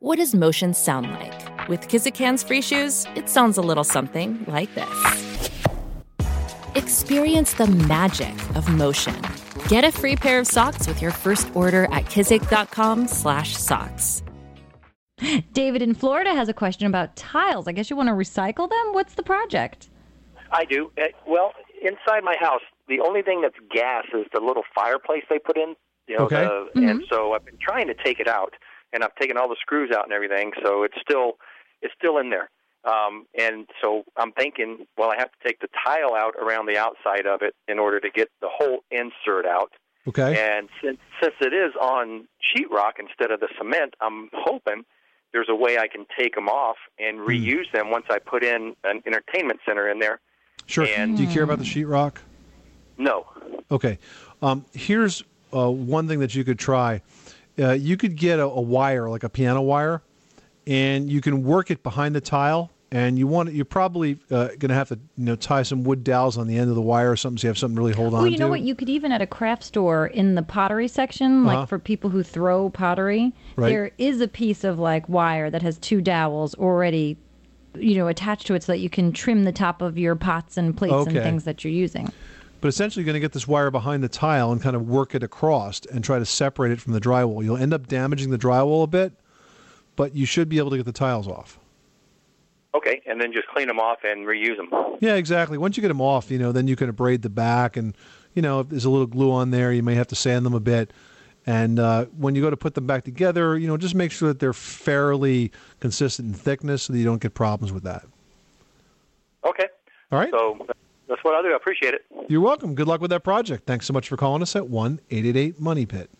What does motion sound like? With Kizik hands free shoes, it sounds a little something like this. Experience the magic of motion. Get a free pair of socks with your first order at kizik.com/socks. David in Florida has a question about tiles. I guess you want to recycle them? What's the project? I do. Uh, well, inside my house, the only thing that's gas is the little fireplace they put in. You know, Okay. the, Mm-hmm. and so I've been trying to take it out, and I've taken all the screws out and everything, so it's still it's still in there. Um, and so I'm thinking, well, I have to take the tile out around the outside of it in order to get the whole insert out. Okay. And since since it is on sheetrock instead of the cement, I'm hoping there's a way I can take them off and Hmm. reuse them once I put in an entertainment center in there. Sure. and- Do you care about the sheetrock? No. Okay. Um, here's uh, one thing that you could try. Uh, you could get a, a wire, like a piano wire, and you can work it behind the tile. And you want you're probably uh, going to have to you know tie some wood dowels on the end of the wire or something so you have something to really hold on Well, you know to. what? You could even at a craft store in the pottery section, Uh-huh. like for people who throw pottery, Right. there is a piece of like wire that has two dowels already, you know, attached to it, so that you can trim the top of your pots and plates and things that you're using. But essentially, you're going to get this wire behind the tile and kind of work it across and try to separate it from the drywall. You'll end up damaging the drywall a bit, but you should be able to get the tiles off. Okay, and then just clean them off and reuse them. Yeah, exactly. Once you get them off, you know, then you can abrade the back, and you know, if there's a little glue on there, you may have to sand them a bit. And uh, when you go to put them back together, you know, just make sure that they're fairly consistent in thickness, so that you don't get problems with that. Okay. All right. So that's what I'll do. I appreciate it. You're welcome. Good luck with that project. Thanks so much for calling us at one eight eight eight Money Pit.